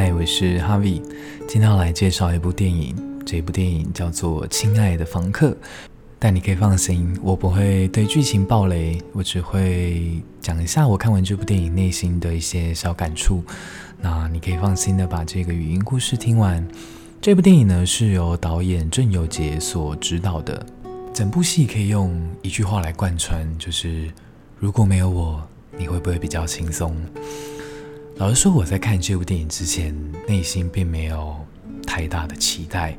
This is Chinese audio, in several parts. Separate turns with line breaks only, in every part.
嗨，我是 Harvie，今天要来介绍一部电影。这部电影叫做《亲爱的房客》，但你可以放心，我不会对剧情爆雷，我只会讲一下我看完这部电影内心的一些小感触。那你可以放心的把这个语音故事听完。这部电影呢是由导演郑有杰所指导的，整部戏可以用一句话来贯穿，就是如果没有我，你会不会比较轻松？老实说，我在看这部电影之前，内心并没有太大的期待，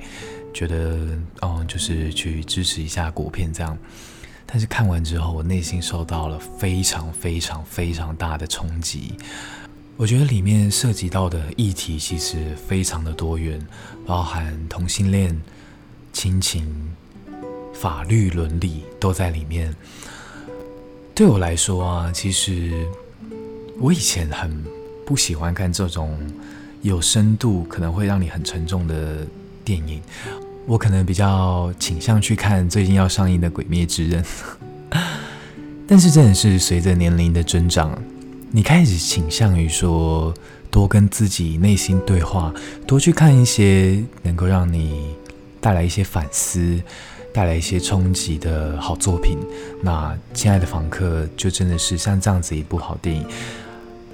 觉得嗯，就是去支持一下国片这样。但是看完之后，我内心受到了非常非常非常大的冲击。我觉得里面涉及到的议题其实非常的多元，包含同性恋、亲情、法律、伦理都在里面。对我来说啊，其实我以前很。不喜欢看这种有深度、可能会让你很沉重的电影。我可能比较倾向去看最近要上映的《鬼灭之刃》。但是，真的是随着年龄的增长，你开始倾向于说多跟自己内心对话，多去看一些能够让你带来一些反思、带来一些冲击的好作品。那《亲爱的房客》就真的是像这样子一部好电影。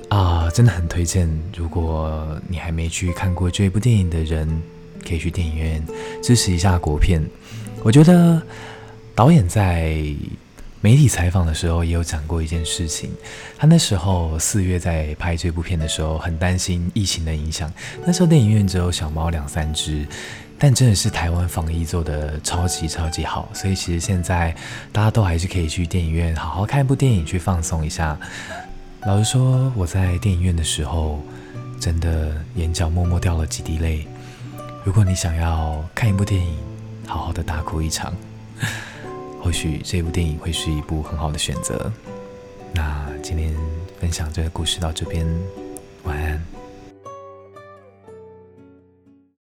啊，真的很推荐！如果你还没去看过这部电影的人，可以去电影院支持一下国片。我觉得导演在媒体采访的时候也有讲过一件事情，他那时候四月在拍这部片的时候，很担心疫情的影响。那时候电影院只有小猫两三只，但真的是台湾防疫做得超级超级好，所以其实现在大家都还是可以去电影院好好看一部电影，去放松一下。老实说，我在电影院的时候，真的眼角默默掉了几滴泪。如果你想要看一部电影，好好的大哭一场，或许这部电影会是一部很好的选择。那今天分享这个故事到这边，晚安。